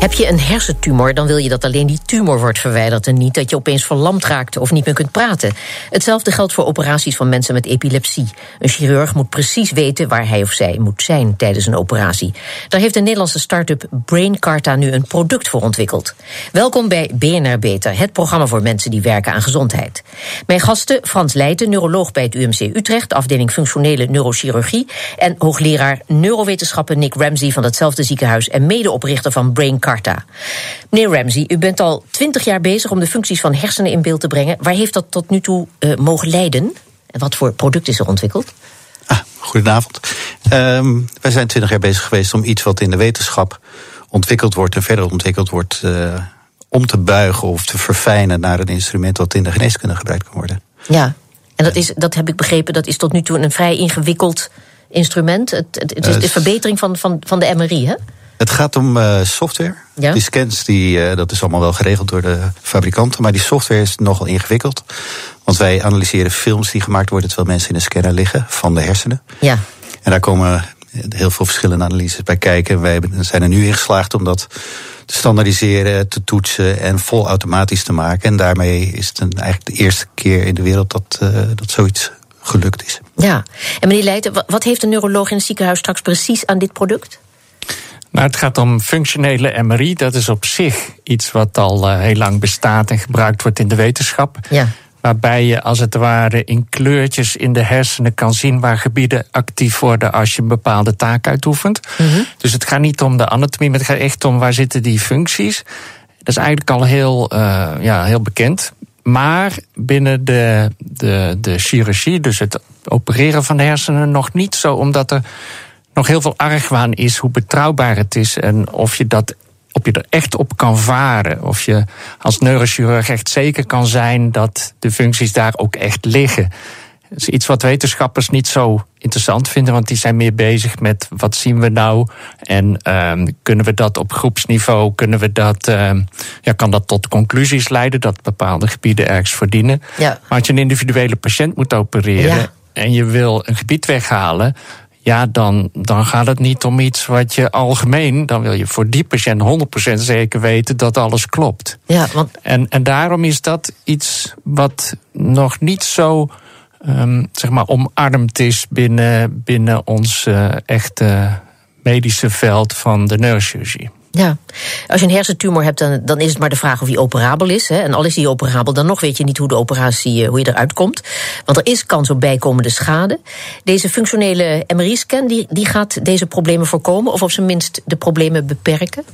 Heb je een hersentumor, dan wil je dat alleen die tumor wordt verwijderd en niet dat je opeens verlamd raakt of niet meer kunt praten. Hetzelfde geldt voor operaties van mensen met epilepsie. Een chirurg moet precies weten waar hij of zij moet zijn tijdens een operatie. Daar heeft de Nederlandse start-up BrainCarta nu een product voor ontwikkeld. Welkom bij BNR Beter, het programma voor mensen die werken aan gezondheid. Mijn gasten Frans Leijten, neuroloog bij het UMC Utrecht, afdeling functionele neurochirurgie, en hoogleraar neurowetenschappen Nick Ramsey van datzelfde ziekenhuis en medeoprichter van BrainCarta. Meneer Ramsey, u bent al twintig jaar bezig om de functies van hersenen in beeld te brengen. Waar heeft dat tot nu toe uh, mogen leiden? En wat voor product is er ontwikkeld? Ah, goedenavond. Um, wij zijn twintig jaar bezig geweest om iets wat in de wetenschap ontwikkeld wordt en verder ontwikkeld wordt, uh, om te buigen of te verfijnen naar een instrument wat in de geneeskunde gebruikt kan worden. Ja, en dat, is, dat heb ik begrepen, dat is tot nu toe een vrij ingewikkeld instrument. Het, het, het is de verbetering van, van, van de MRI, hè? Het gaat om uh, software. Ja? Die scans, die, uh, dat is allemaal wel geregeld door de fabrikanten. Maar die software is nogal ingewikkeld. Want wij analyseren films die gemaakt worden terwijl mensen in een scanner liggen van de hersenen. Ja. En daar komen heel veel verschillende analyses bij kijken. Wij zijn er nu in geslaagd om dat te standaardiseren, te toetsen en vol automatisch te maken. En daarmee is het een, eigenlijk de eerste keer in de wereld dat, uh, dat zoiets gelukt is. Ja, en meneer Leijten, wat heeft een neuroloog in het ziekenhuis straks precies aan dit product? Nou, het gaat om functionele MRI. Dat is op zich iets wat al uh, heel lang bestaat en gebruikt wordt in de wetenschap. Ja. Waarbij je als het ware in kleurtjes in de hersenen kan zien waar gebieden actief worden als je een bepaalde taak uitoefent. Mm -hmm. Dus het gaat niet om de anatomie, maar het gaat echt om waar zitten die functies. Dat is eigenlijk al heel, uh, ja, heel bekend. Maar binnen de, de, de chirurgie, dus het opereren van de hersenen, nog niet zo, omdat er nog heel veel argwaan is hoe betrouwbaar het is en of je dat of je er echt op kan varen. Of je als neurochirurg echt zeker kan zijn dat de functies daar ook echt liggen. Dat is iets wat wetenschappers niet zo interessant vinden, want die zijn meer bezig met wat zien we nou en um, kunnen we dat op groepsniveau, kunnen we dat, um, ja, kan dat tot conclusies leiden dat bepaalde gebieden ergens verdienen. Ja. Maar als je een individuele patiënt moet opereren Ja. en je wil een gebied weghalen, ja, dan, dan gaat het niet om iets wat je algemeen. Dan wil je voor die patiënt 100% zeker weten dat alles klopt. Ja, want En, en daarom is dat iets wat nog niet zo. Um, zeg maar omarmd is binnen, binnen ons uh, echte medische veld van de neurochirurgie. Ja, als je een hersentumor hebt, dan, dan is het maar de vraag of die operabel is. Hè. En al is die operabel, dan nog weet je niet hoe de operatie hoe je eruit komt. Want er is kans op bijkomende schade. Deze functionele MRI-scan die, die gaat deze problemen voorkomen, of op zijn minst de problemen beperken.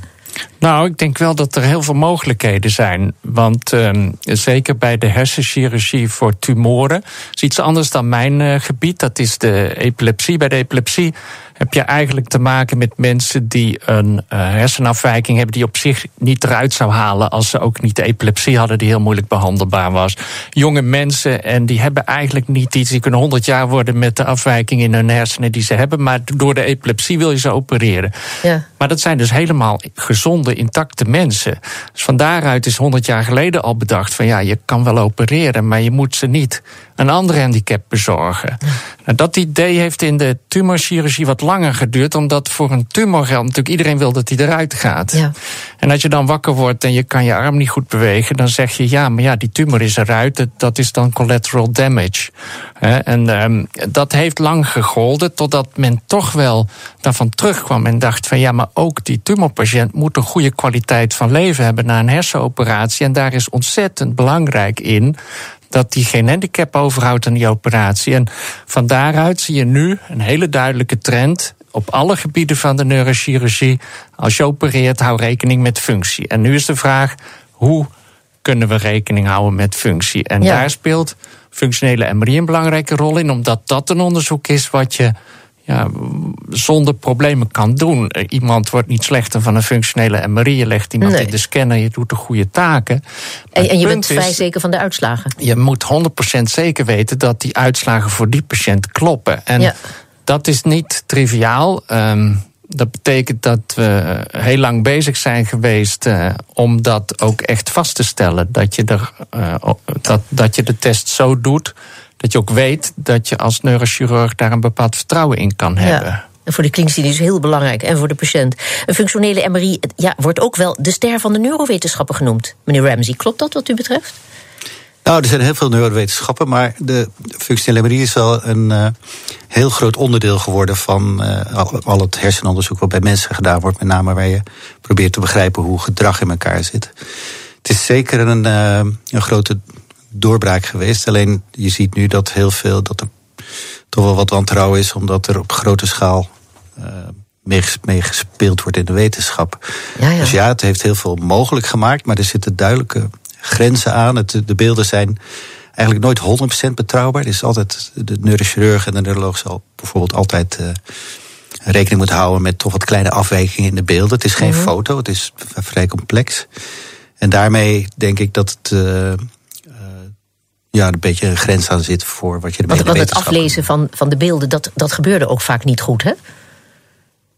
Nou, ik denk wel dat er heel veel mogelijkheden zijn. Want um, zeker bij de hersenchirurgie voor tumoren is iets anders dan mijn uh, gebied. Dat is de epilepsie. Bij de epilepsie heb je eigenlijk te maken met mensen die een uh, hersenafwijking hebben die op zich niet eruit zou halen als ze ook niet de epilepsie hadden die heel moeilijk behandelbaar was. Jonge mensen en die hebben eigenlijk niet iets. Die kunnen 100 jaar worden met de afwijking in hun hersenen die ze hebben, maar door de epilepsie wil je ze opereren. Ja. Maar dat zijn dus helemaal gezonde, intacte mensen. Dus van daaruit is 100 jaar geleden al bedacht van ja, je kan wel opereren, maar je moet ze niet een ander handicap bezorgen. Nou, dat idee heeft in de tumorchirurgie wat langer geduurd, omdat voor een tumor geldt natuurlijk iedereen wil dat die eruit gaat. Ja. En als je dan wakker wordt en je kan je arm niet goed bewegen, dan zeg je ja, maar ja, die tumor is eruit, dat, dat is dan collateral damage. En um, dat heeft lang gegolden, totdat men toch wel daarvan terugkwam en dacht van ja, maar ook die tumorpatiënt moet een goede kwaliteit van leven hebben na een hersenoperatie. En daar is ontzettend belangrijk in dat die geen handicap overhoudt aan die operatie. En van daaruit zie je nu een hele duidelijke trend op alle gebieden van de neurochirurgie. Als je opereert, hou rekening met functie. En nu is de vraag, hoe kunnen we rekening houden met functie? En Ja. daar speelt functionele MRI een belangrijke rol in, omdat dat een onderzoek is wat je ja, zonder problemen kan doen. Eh, Iemand wordt niet slechter van een functionele MRI. Je legt iemand Nee. in de scanner, je doet de goede taken. En, je bent vrij is- zeker van de uitslagen. je moet 100% zeker weten dat die uitslagen voor die patiënt kloppen. En Ja. dat is niet triviaal. Um, Dat betekent dat we heel lang bezig zijn geweest uh, om dat ook echt vast te stellen. Dat je, er, uh, dat, dat je de test zo doet dat je ook weet dat je als neurochirurg daar een bepaald vertrouwen in kan hebben. Ja. En voor de klinici is heel belangrijk en voor de patiënt. Een functionele MRI ja, wordt ook wel de ster van de neurowetenschappen genoemd. Meneer Ramsey, klopt dat wat u betreft? Nou, er zijn heel veel neurowetenschappen, maar de functionele MRI is wel een uh, heel groot onderdeel geworden van uh, al het hersenonderzoek wat bij mensen gedaan wordt, met name waar je probeert te begrijpen hoe gedrag in elkaar zit. Het is zeker een, uh, een grote doorbraak geweest. Alleen je ziet nu dat heel veel dat er toch wel wat wantrouwen is, omdat er op grote schaal mee gespeeld wordt in de wetenschap. Ja, ja. Dus ja, het heeft heel veel mogelijk gemaakt, maar er zitten duidelijke grenzen aan. Het, de beelden zijn eigenlijk nooit 100% betrouwbaar. Er is altijd, de neurochirurg en de neuroloog zal bijvoorbeeld altijd uh, rekening moeten houden met toch wat kleine afwijkingen in de beelden. Het is geen Mhm. foto, het is vrij complex. En daarmee denk ik dat het uh, ja, een beetje een grens aan zit voor wat je ermee Want, want het aflezen van, van de beelden, dat, dat gebeurde ook vaak niet goed, hè?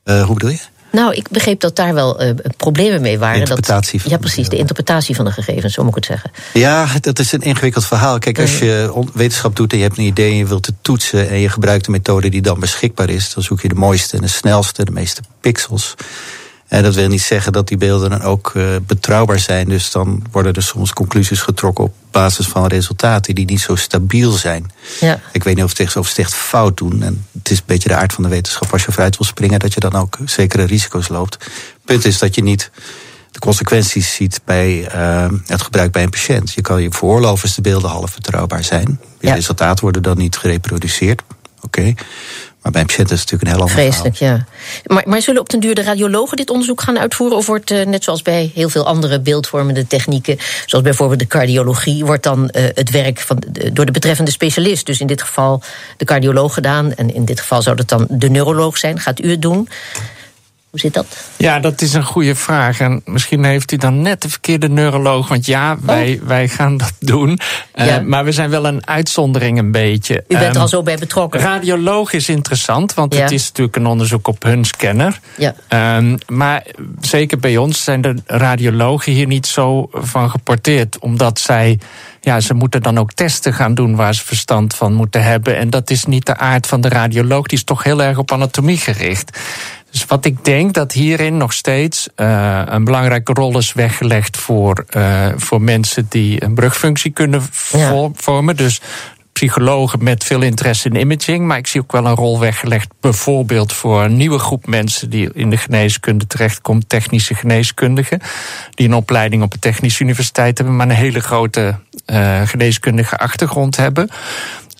Uh, hoe bedoel je? Nou, ik begreep dat daar wel uh, problemen mee waren. Interpretatie dat, ja, precies, de interpretatie van de gegevens, zo moet ik het zeggen. Ja, dat is een ingewikkeld verhaal. Kijk, als je wetenschap doet en je hebt een idee en je wilt het toetsen en je gebruikt een methode die dan beschikbaar is, dan zoek je de mooiste en de snelste, de meeste pixels. En dat wil niet zeggen dat die beelden dan ook uh, betrouwbaar zijn. Dus dan worden er soms conclusies getrokken op basis van resultaten die niet zo stabiel zijn. Ja. Ik weet niet of, het, of het echt fout doen. En het is een beetje de aard van de wetenschap. Als je vooruit wil springen, dat je dan ook zekere risico's loopt. Het punt is dat je niet de consequenties ziet bij uh, het gebruik bij een patiënt. Je kan je veroorloven als de beelden half vertrouwbaar zijn. De Ja. resultaten worden dan niet gereproduceerd. Oké. Maar bij patiënt is het natuurlijk een heel ander Vreselijk, ja. Maar, maar zullen op den duur de radiologen dit onderzoek gaan uitvoeren? Of wordt, uh, net zoals bij heel veel andere beeldvormende technieken, zoals bijvoorbeeld de cardiologie, wordt dan uh, het werk van, door de betreffende specialist, dus in dit geval de cardioloog gedaan, en in dit geval zou dat dan de neuroloog zijn? Gaat u het doen? Hoe zit dat? Ja, dat is een goede vraag. En misschien heeft u dan net de verkeerde neuroloog. Want ja, wij, oh. wij gaan dat doen. Ja. Uh, maar we zijn wel een uitzondering een beetje. U bent er Um, al zo bij betrokken. Radioloog is interessant, want Ja. het is natuurlijk een onderzoek op hun scanner. Ja. Um, maar zeker bij ons zijn de radiologen hier niet zo van geporteerd. Omdat zij, ja, ze moeten dan ook testen gaan doen waar ze verstand van moeten hebben. En dat is niet de aard van de radioloog, die is toch heel erg op anatomie gericht. Dus wat ik denk dat hierin nog steeds uh, een belangrijke rol is weggelegd voor, uh, voor mensen die een brugfunctie kunnen Ja. vormen. Dus psychologen met veel interesse in imaging. Maar ik zie ook wel een rol weggelegd, bijvoorbeeld voor een nieuwe groep mensen die in de geneeskunde terechtkomt, technische geneeskundigen. Die een opleiding op een technische universiteit hebben, maar een hele grote uh, geneeskundige achtergrond hebben.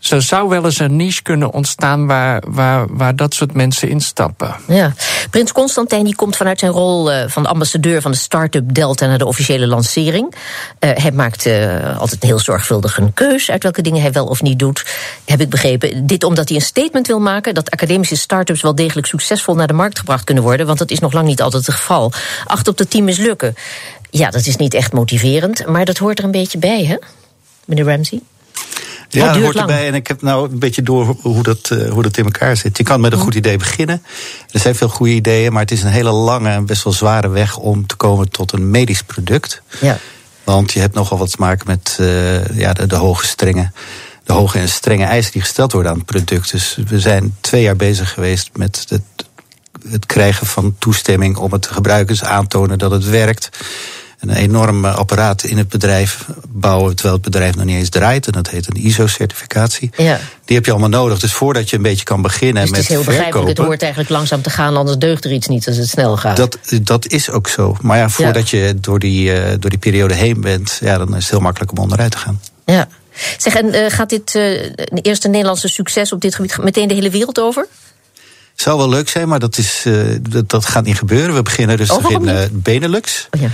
Er zou wel eens een niche kunnen ontstaan waar, waar, waar dat soort mensen instappen. Ja. Prins Constantijn die komt vanuit zijn rol uh, van ambassadeur van de start-up Delta naar de officiële lancering. Uh, hij maakt uh, altijd heel zorgvuldig een keus uit welke dingen hij wel of niet doet. Heb ik begrepen. Dit omdat hij een statement wil maken dat academische start-ups wel degelijk succesvol naar de markt gebracht kunnen worden. Want dat is nog lang niet altijd het geval. Acht op de tien mislukken. Ja, dat is niet echt motiverend, maar dat hoort er een beetje bij, hè? Meneer Ramsey? Ja, dat hoort erbij. En ik heb nou een beetje door hoe dat, uh, hoe dat in elkaar zit. Je kan met een goed idee beginnen. Er zijn veel goede ideeën, maar het is een hele lange en best wel zware weg om te komen tot een medisch product. Ja. Want je hebt nogal wat te maken met uh, ja, de, de hoge strenge. De hoge en strenge eisen die gesteld worden aan het product. Dus we zijn twee jaar bezig geweest met het, het krijgen van toestemming om het te gebruiken. Dus aantonen dat het werkt een enorm apparaat in het bedrijf bouwen, terwijl het bedrijf nog niet eens draait. En dat heet een ISO-certificatie. Ja. Die heb je allemaal nodig. Dus voordat je een beetje kan beginnen dus met het is heel begrijpelijk. verkopen, Het hoort eigenlijk langzaam te gaan, anders deugt er iets niet als het snel gaat. Dat, dat is ook zo. Maar ja, voordat ja. je door die, uh, door die periode heen bent, ja, dan is het heel makkelijk om onderuit te gaan. Ja. Zeg, en uh, gaat dit uh, eerste Nederlandse succes op dit gebied meteen de hele wereld over? Zou wel leuk zijn, maar dat, is, dat, dat, gaat niet gebeuren. We beginnen dus oh, in Benelux. Oh, ja.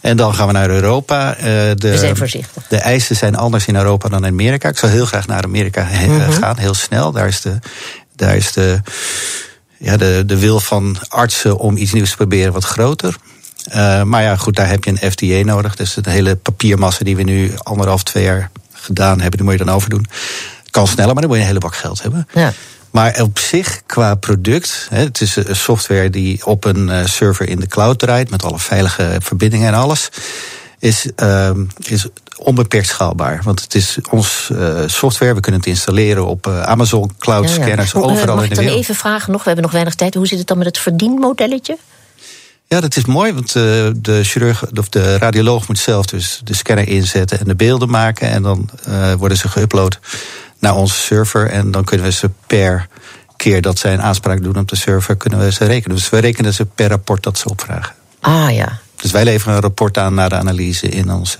En dan gaan we naar Europa. Uh, de, we zijn voorzichtig. De eisen zijn anders in Europa dan in Amerika. Ik zou heel graag naar Amerika he, mm -hmm. gaan, heel snel. Daar is de, daar is de, ja, de, de wil van artsen om iets nieuws te proberen wat groter. Uh, maar ja, goed, daar heb je een FDA nodig. Dus de hele papiermassa die we nu anderhalf, twee jaar gedaan hebben, die moet je dan overdoen. Kan sneller, maar dan moet je een hele bak geld hebben. Ja. Maar op zich, qua product, hè, het is een software die op een uh, server in de cloud draait, met alle veilige verbindingen en alles, is, uh, is onbeperkt schaalbaar. Want het is ons uh, software, we kunnen het installeren op uh, Amazon Cloud ja, ja. scanners overal Mag in de wereld. Mag ik dan even vragen nog, we hebben nog weinig tijd, hoe zit het dan met het verdienmodelletje? Ja, dat is mooi, want uh, de chirurg of de radioloog moet zelf dus de scanner inzetten en de beelden maken. En dan uh, worden ze geüpload naar onze server. En dan kunnen we ze per keer dat zij een aanspraak doen op de server, kunnen we ze rekenen. Dus we rekenen ze per rapport dat ze opvragen. Ah ja. Dus wij leveren een rapport aan naar de analyse in onze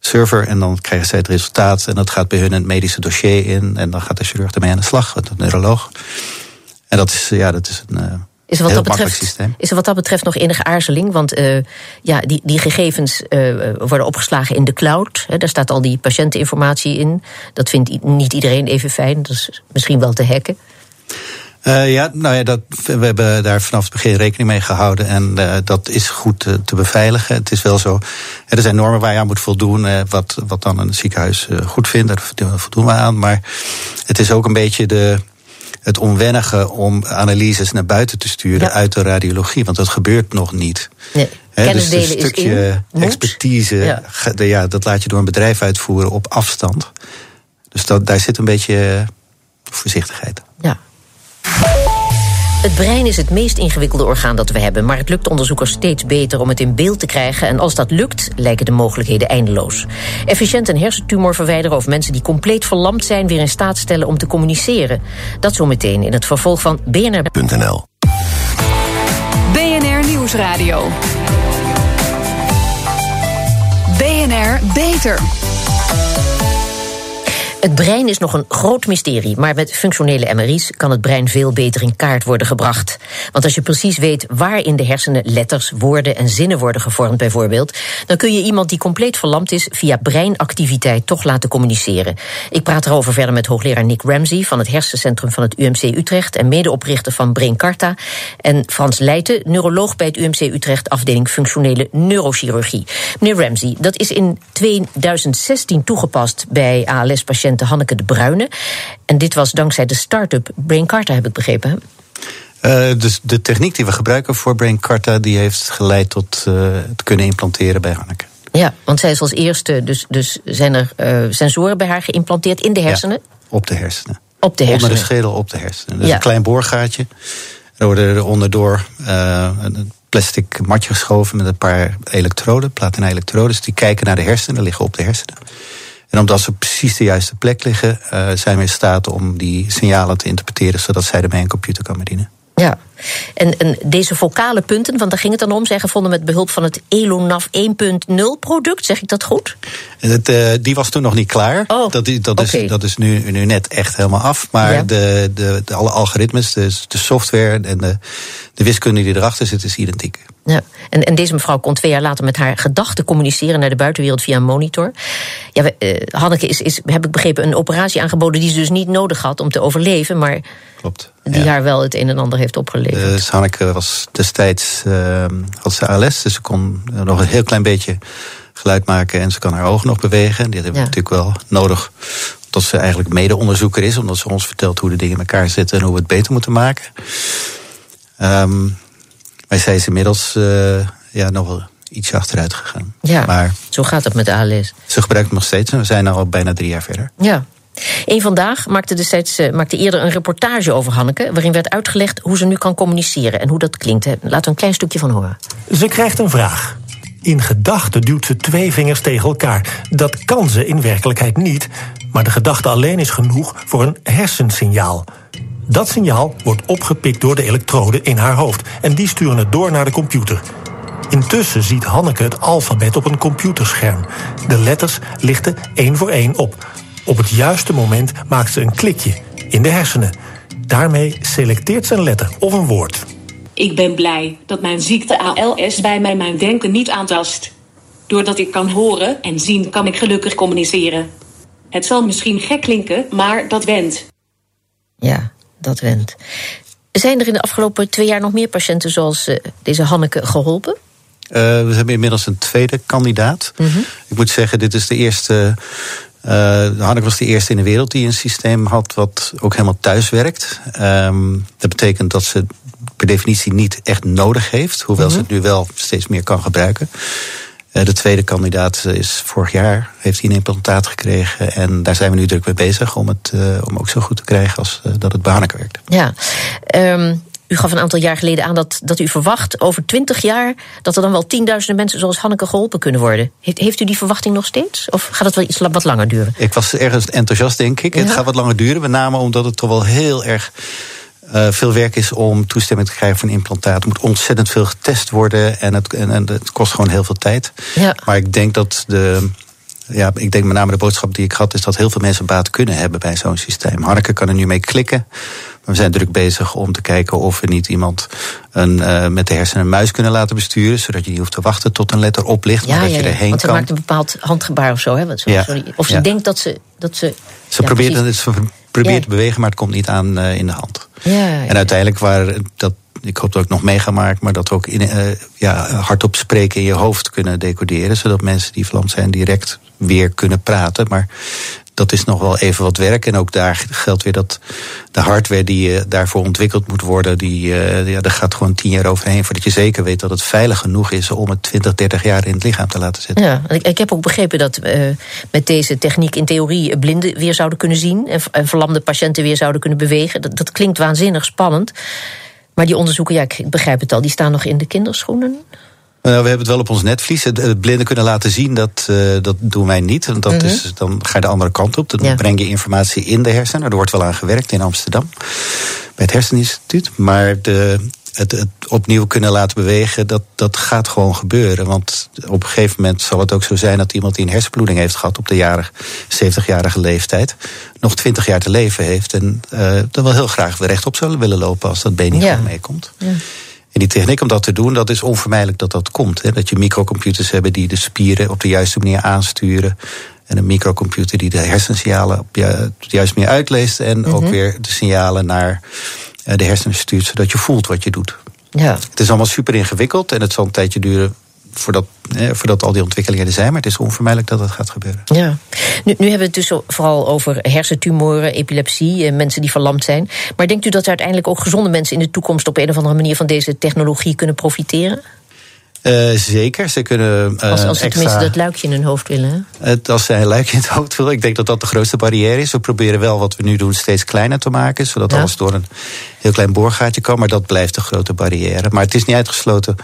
server. En dan krijgen zij het resultaat. En dat gaat bij hun het medische dossier in. En dan gaat de chirurg ermee aan de slag, de neuroloog. En dat is, ja, dat is een. Is er, wat heel dat betreft, is er wat dat betreft nog enige aarzeling? Want uh, ja, die, die gegevens uh, worden opgeslagen in de cloud. Hè, daar staat al die patiënteninformatie in. Dat vindt niet iedereen even fijn. Dat is misschien wel te hacken. Uh, ja, nou ja, dat, we hebben daar vanaf het begin rekening mee gehouden. En uh, dat is goed uh, te beveiligen. Het is wel zo. Er zijn normen waar je aan moet voldoen. wat, wat dan een ziekenhuis goed vindt. Daar voldoen we aan. Maar het is ook een beetje de, het onwennige om analyses naar buiten te sturen ja. uit de radiologie. Want dat gebeurt nog niet. Nee. He, dus een stukje in, expertise, ja. ja. dat laat je door een bedrijf uitvoeren op afstand. Dus dat, daar zit een beetje voorzichtigheid. Ja. Het brein is het meest ingewikkelde orgaan dat we hebben, maar het lukt onderzoekers steeds beter om het in beeld te krijgen. En als dat lukt, lijken de mogelijkheden eindeloos. Efficiënt een hersentumor verwijderen of mensen die compleet verlamd zijn weer in staat stellen om te communiceren. Dat zometeen in het vervolg van BNR.nl. BNR Nieuwsradio. BNR Beter. Het brein is nog een groot mysterie, maar met functionele MRI's kan het brein veel beter in kaart worden gebracht. Want als je precies weet waar in de hersenen letters, woorden en zinnen worden gevormd, bijvoorbeeld, dan kun je iemand die compleet verlamd is via breinactiviteit toch laten communiceren. Ik praat erover verder met hoogleraar Nick Ramsey van het hersencentrum van het UMC Utrecht en medeoprichter van BrainCarta. En Frans Leijten, neuroloog bij het UMC Utrecht, afdeling functionele neurochirurgie. Meneer Ramsey, dat is in 2016 toegepast bij ALS-patiënten. Hanneke de Bruyne. En dit was dankzij de start-up BrainCarta, heb ik begrepen. Uh, dus de techniek die we gebruiken voor BrainCarta... die heeft geleid tot uh, het kunnen implanteren bij Hanneke. Ja, want zij is als eerste... dus, dus zijn er uh, sensoren bij haar geïmplanteerd in de hersenen? Ja, op de hersenen. Op de hersenen. Onder de schedel op de hersenen. Dus ja. een klein boorgaatje. Er worden er onderdoor een plastic matje geschoven... met een paar elektroden, platina-elektrodes... die kijken naar de hersenen, liggen op de hersenen. En omdat ze precies de juiste plek liggen, uh, zijn we in staat om die signalen te interpreteren, zodat zij ermee een computer kan bedienen. Ja, en, en, deze vocale punten, want daar ging het dan om, zijn gevonden met behulp van het Elonav 1.0 product, zeg ik dat goed? Het, uh, die was toen nog niet klaar. Oh, dat, dat, okay. is, dat is nu, nu net echt helemaal af. Maar Ja. de, de, de, alle algoritmes, de, de software en de, de wiskunde die erachter zit, is identiek. Ja, en, en deze mevrouw kon twee jaar later met haar gedachten communiceren naar de buitenwereld via een monitor. Ja, we, eh, Hanneke is, is, heb ik begrepen, een operatie aangeboden die ze dus niet nodig had om te overleven, maar Klopt. die Ja. haar wel het een en ander heeft opgeleverd. Dus Hanneke was destijds uh, had ze ALS, dus ze kon uh, nog een heel klein beetje geluid maken en ze kan haar ogen nog bewegen. Die hebben we Ja. natuurlijk wel nodig, omdat ze eigenlijk mede-onderzoeker is, omdat ze ons vertelt hoe de dingen in elkaar zitten en hoe we het beter moeten maken. Ehm maar zij is inmiddels uh, ja, nog wel ietsje achteruit gegaan. Ja. Maar Zo gaat het met de ALS. ze gebruikt het nog steeds en we zijn al bijna drie jaar verder. Ja. Eén vandaag maakte, eh, maakte eerder een reportage over Hanneke, waarin werd uitgelegd hoe ze nu kan communiceren en hoe dat klinkt. Laten we een klein stukje van horen. Ze krijgt een vraag. In gedachten duwt ze twee vingers tegen elkaar. Dat kan ze in werkelijkheid niet, maar de gedachte alleen is genoeg voor een hersensignaal. Dat signaal wordt opgepikt door de elektroden in haar hoofd en die sturen het door naar de computer. Intussen ziet Hanneke het alfabet op een computerscherm. De letters lichten één voor één op. Op het juiste moment maakt ze een klikje in de hersenen. Daarmee selecteert ze een letter of een woord. Ik ben blij dat mijn ziekte ALS bij mij mijn denken niet aantast. Doordat ik kan horen en zien, kan ik gelukkig communiceren. Het zal misschien gek klinken, maar dat went. Ja, dat went. Zijn er in de afgelopen twee jaar nog meer patiënten zoals uh, deze Hanneke geholpen? Uh, we hebben inmiddels een tweede kandidaat. Mhm. Ik moet zeggen, dit is de eerste Uh, Hanneke was de eerste in de wereld die een systeem had wat ook helemaal thuis werkt. Um, dat betekent dat ze per definitie niet echt nodig heeft, hoewel mm -hmm. ze het nu wel steeds meer kan gebruiken. Uh, de tweede kandidaat is vorig jaar, heeft hij een implantaat gekregen. En daar zijn we nu druk mee bezig om het uh, om ook zo goed te krijgen als dat het bij Hanneke werkt. Ja, um, u gaf een aantal jaar geleden aan dat, dat u verwacht over twintig jaar dat er dan wel tienduizenden mensen zoals Hanneke geholpen kunnen worden. Heeft, heeft u die verwachting nog steeds? Of gaat het wel iets wat langer duren? Ik was ergens enthousiast, denk ik. Ja. Het gaat wat langer duren, met name omdat het toch wel heel erg. Uh, veel werk is om toestemming te krijgen voor een implantaat. Er moet ontzettend veel getest worden en het, en, en het kost gewoon heel veel tijd. Ja. Maar ik denk dat de, ja, ik denk met name de boodschap die ik had, is dat heel veel mensen baat kunnen hebben bij zo'n systeem. Hanneke kan er nu mee klikken. We zijn druk bezig om te kijken of we niet iemand een, uh, met de hersenen een muis kunnen laten besturen. Zodat je niet hoeft te wachten tot een letter oplicht. Ja, maar dat ja, je erheen Want ze kan. maakt een bepaald handgebaar of zo. Hè? Want sorry. Of ze denkt dat ze. Dat ze, Ze probeert, precies. het, ze probeert te bewegen, maar het komt niet aan uh, in de hand. Ja, ja, En uiteindelijk waren dat. Ik hoop dat ik nog meegemaakt, maar dat we ook in, uh, ja, hardop spreken in je hoofd kunnen decoderen. Zodat mensen die verlamd zijn direct weer kunnen praten. Maar dat is nog wel even wat werk. En ook daar geldt weer dat de hardware die uh, daarvoor ontwikkeld moet worden, die, uh, ja, daar gaat gewoon tien jaar overheen voordat je zeker weet dat het veilig genoeg is om het 20, 30 jaar in het lichaam te laten zitten. Ja, ik, ik heb ook begrepen dat uh, met deze techniek in theorie blinden weer zouden kunnen zien en, en verlamde patiënten weer zouden kunnen bewegen. Dat, dat klinkt waanzinnig spannend. Maar die onderzoeken, ja, ik begrijp het al, die staan nog in de kinderschoenen. Nou, we hebben het wel op ons netvlies. Het, blinden kunnen laten zien, dat, uh, dat doen wij niet. Want dat Mhm. is, dan ga je de andere kant op. Dan Ja. breng je informatie in de hersenen. Er wordt wel aan gewerkt in Amsterdam. Bij het Herseninstituut. Maar de, het, het opnieuw kunnen laten bewegen, dat, dat gaat gewoon gebeuren. Want op een gegeven moment zal het ook zo zijn dat iemand die een hersenbloeding heeft gehad op de jarig, 70-jarige leeftijd, nog 20 jaar te leven heeft. En uh, dan wel heel graag weer rechtop zou willen lopen als dat been niet Ja. meekomt. Ja. En die techniek om dat te doen, dat is onvermijdelijk dat dat komt. Hè? Dat je microcomputers hebben die de spieren op de juiste manier aansturen. En een microcomputer die de hersensignalen op de juiste manier uitleest. En ook Mhm. weer de signalen naar eh, de hersenen stuurt, zodat je voelt wat je doet. Ja. Het is allemaal super ingewikkeld en het zal een tijdje duren voordat, eh, voordat al die ontwikkelingen er zijn. Maar het is onvermijdelijk dat dat gaat gebeuren. Ja. Nu, nu hebben we het dus vooral over hersentumoren, epilepsie, eh, mensen die verlamd zijn. Maar denkt u dat uiteindelijk ook gezonde mensen in de toekomst op een of andere manier van deze technologie kunnen profiteren? Uh, zeker, ze kunnen. Uh, Als, als ze extra, tenminste dat luikje in hun hoofd willen. Het, als zij een luikje in het hoofd willen. Ik denk dat dat de grootste barrière is. We proberen wel wat we nu doen steeds kleiner te maken. Zodat Ja. alles door een heel klein boorgaatje kan. Maar dat blijft de grote barrière. Maar het is niet uitgesloten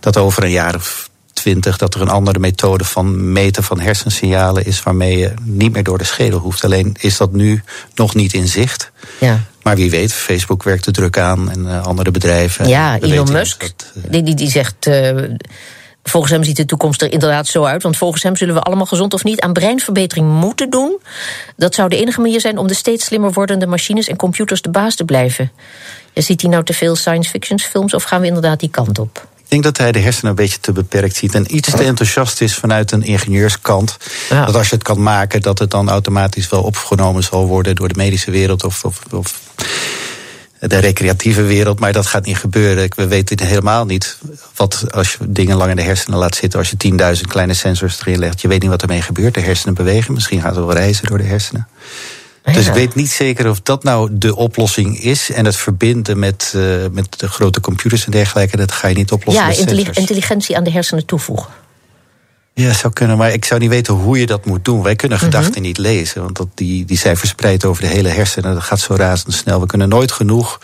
dat over een jaar of twintig... dat er een andere methode van meten van hersensignalen is... waarmee je niet meer door de schedel hoeft. Alleen is dat nu nog niet in zicht. Ja. Maar wie weet, Facebook werkt er druk aan en uh, andere bedrijven. Ja, Elon Musk, dat, uh, die, die, die zegt... Uh, volgens hem ziet de toekomst er inderdaad zo uit. Want volgens hem zullen we allemaal gezond of niet aan breinverbetering moeten doen. Dat zou de enige manier zijn om de steeds slimmer wordende machines en computers de baas te blijven. Ziet hij nou te veel science fiction films of gaan we inderdaad die kant op? Ik denk dat hij de hersenen een beetje te beperkt ziet en iets te enthousiast is vanuit een ingenieurskant. Ja. Dat als je het kan maken, dat het dan automatisch wel opgenomen zal worden door de medische wereld of, of, of de recreatieve wereld. Maar dat gaat niet gebeuren. We weten helemaal niet wat als je dingen lang in de hersenen laat zitten. Als je 10.000 kleine sensors erin legt. Je weet niet wat ermee gebeurt. De hersenen bewegen. Misschien gaat er wel reizen door de hersenen. Ja. Dus ik weet niet zeker of dat nou de oplossing is. En het verbinden met, uh, met de grote computers en dergelijke, dat ga je niet oplossen. Ja, intelligentie aan de hersenen toevoegen. Ja, zou kunnen, maar ik zou niet weten hoe je dat moet doen. Wij kunnen gedachten Mhm. niet lezen, want dat, die, die zijn verspreid over de hele hersenen. Dat gaat zo razendsnel. We kunnen nooit genoeg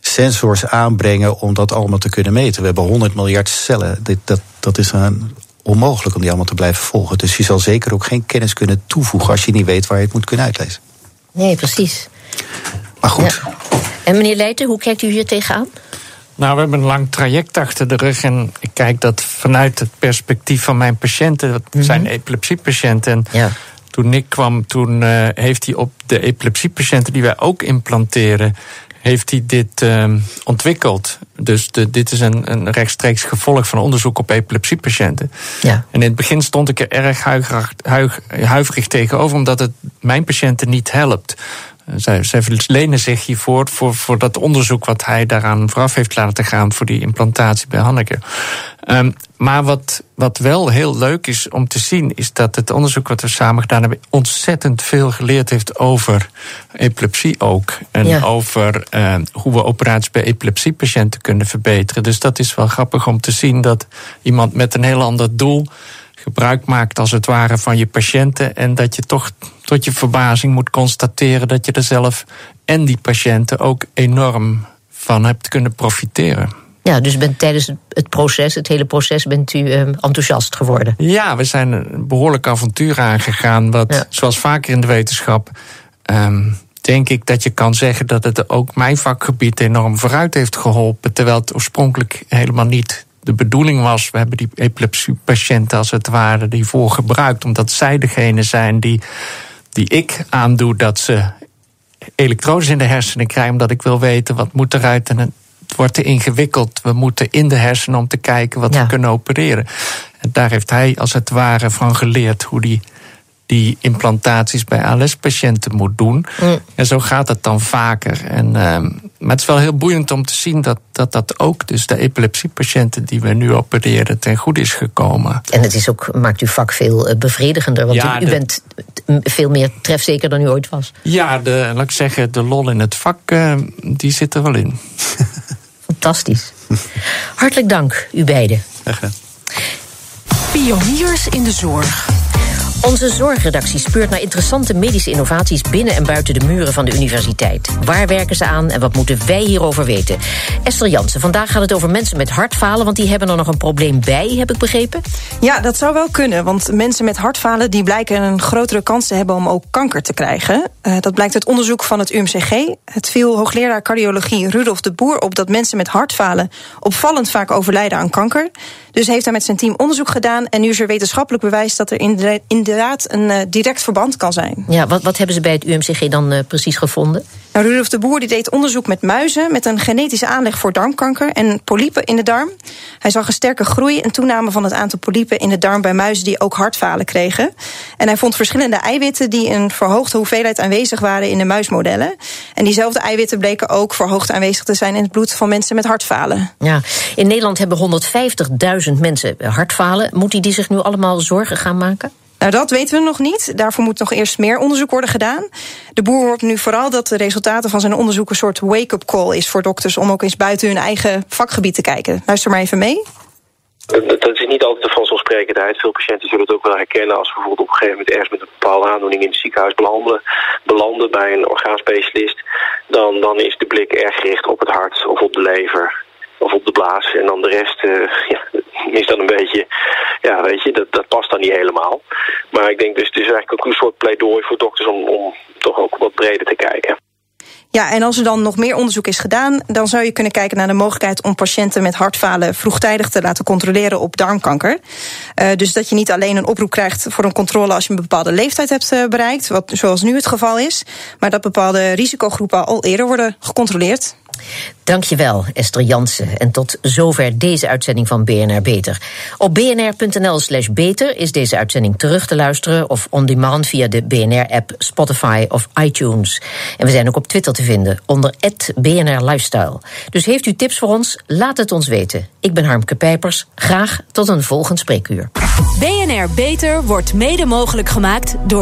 sensors aanbrengen om dat allemaal te kunnen meten. We hebben 100 miljard cellen. Dit, dat, dat is een, onmogelijk om die allemaal te blijven volgen. Dus je zal zeker ook geen kennis kunnen toevoegen als je niet weet waar je het moet kunnen uitlezen. Nee, precies. Maar goed. Ja. En meneer Leijten, hoe kijkt u hier tegenaan? Nou, we hebben een lang traject achter de rug. En ik kijk dat vanuit het perspectief van mijn patiënten. Dat Mhm. zijn epilepsiepatiënten. En Ja. toen Nick kwam, toen uh, heeft hij op de epilepsiepatiënten die wij ook implanteren. Heeft hij dit uh, ontwikkeld? Dus de, dit is een, een rechtstreeks gevolg van onderzoek op epilepsiepatiënten. Ja. En in het begin stond ik er erg huiverig tegenover, omdat het mijn patiënten niet helpt. Zij, zij lenen zich hiervoor voor, voor dat onderzoek wat hij daaraan vooraf heeft laten gaan voor die implantatie bij Hanneke. Um, maar wat, wat wel heel leuk is om te zien, is dat het onderzoek wat we samen gedaan hebben, ontzettend veel geleerd heeft over epilepsie ook. En over uh, hoe we operaties bij epilepsiepatiënten kunnen verbeteren. Dus dat is wel grappig om te zien dat iemand met een heel ander doel gebruik maakt als het ware van je patiënten. En dat je toch tot je verbazing moet constateren dat je er zelf en die patiënten ook enorm van hebt kunnen profiteren. Ja, dus bent tijdens het proces, het hele proces, bent u um, enthousiast geworden? Ja, we zijn een behoorlijk avontuur aangegaan. Wat, zoals vaker in de wetenschap, um, denk ik dat je kan zeggen dat het ook mijn vakgebied enorm vooruit heeft geholpen. Terwijl het oorspronkelijk helemaal niet de bedoeling was. We hebben die epilepsiepatiënten als het ware hiervoor gebruikt, omdat zij degene zijn die, die ik aandoe dat ze elektrodes in de hersenen krijgen, omdat ik wil weten wat moet eruit en het wordt te ingewikkeld. We moeten in de hersenen om te kijken wat we kunnen opereren. En daar heeft hij als het ware van geleerd hoe die die implantaties bij ALS-patiënten moet doen. Mm. En zo gaat het dan vaker. En, uh, maar het is wel heel boeiend om te zien dat dat, dat ook dus de epilepsiepatiënten die we nu opereren ten goede is gekomen. En het is ook, maakt uw vak veel eh, bevredigender, want u, bent veel meer trefzeker dan u ooit was. Ja, de, laat ik zeggen, de lol in het vak, uh, die zit er wel in. Fantastisch. Hartelijk dank, u beiden. Pioniers in de zorg. Onze zorgredactie speurt naar interessante medische innovaties binnen en buiten de muren van de universiteit. Waar werken ze aan en wat moeten wij hierover weten? Esther Jansen, vandaag gaat het over mensen met hartfalen, want die hebben er nog een probleem bij, heb ik begrepen? Ja, dat zou wel kunnen, want mensen met hartfalen die blijken een grotere kans te hebben om ook kanker te krijgen. Uh, dat blijkt uit onderzoek van het UMCG. Het viel hoogleraar cardiologie Rudolf de Boer op dat mensen met hartfalen opvallend vaak overlijden aan kanker. Dus heeft hij met zijn team onderzoek gedaan en nu is er wetenschappelijk bewijs dat er in de, in de inderdaad een uh, direct verband kan zijn. Ja, wat, wat hebben ze bij het UMCG dan uh, precies gevonden? Nou, Rudolf de Boer die deed onderzoek met muizen met een genetische aanleg voor darmkanker en polypen in de darm. Hij zag een sterke groei en toename van het aantal polypen in de darm bij muizen die ook hartfalen kregen. En hij vond verschillende eiwitten die een verhoogde hoeveelheid aanwezig waren in de muismodellen. En diezelfde eiwitten bleken ook verhoogd aanwezig te zijn in het bloed van mensen met hartfalen. Ja, in Nederland hebben 150.000 mensen hartfalen. Moeten die zich nu allemaal zorgen gaan maken? Nou, dat weten we nog niet. Daarvoor moet nog eerst meer onderzoek worden gedaan. De boer hoort nu vooral dat de resultaten van zijn onderzoek een soort wake-up call is voor dokters om ook eens buiten hun eigen vakgebied te kijken. Luister maar even mee. Dat is niet altijd de vanzelfsprekendheid. Veel patiënten zullen het ook wel herkennen als we bijvoorbeeld op een gegeven moment ergens met een bepaalde aandoening in het ziekenhuis belanden, belanden bij een orgaanspecialist. Dan, dan is de blik erg gericht op het hart of op de lever of op de blaas. En dan de rest uh, ja, is dan een beetje, ja, weet je, dat, dat past dan niet helemaal. Maar ik denk dus, het is eigenlijk ook een soort pleidooi voor dokters om, om toch ook wat breder te kijken. Ja, en als er dan nog meer onderzoek is gedaan, dan zou je kunnen kijken naar de mogelijkheid om patiënten met hartfalen vroegtijdig te laten controleren op darmkanker. Uh, dus dat je niet alleen een oproep krijgt voor een controle als je een bepaalde leeftijd hebt uh, bereikt, wat zoals nu het geval is, maar dat bepaalde risicogroepen al eerder worden gecontroleerd. Dankjewel, Esther Jansen. En tot zover deze uitzending van BNR Beter. Op bnr.nl slash beter is deze uitzending terug te luisteren... of on demand via de BNR-app, Spotify of iTunes. En we zijn ook op Twitter te vinden onder BNR Lifestyle. Dus heeft u tips voor ons? Laat het ons weten. Ik ben Harmke Pijpers. Graag tot een volgend spreekuur. BNR Beter wordt mede mogelijk gemaakt door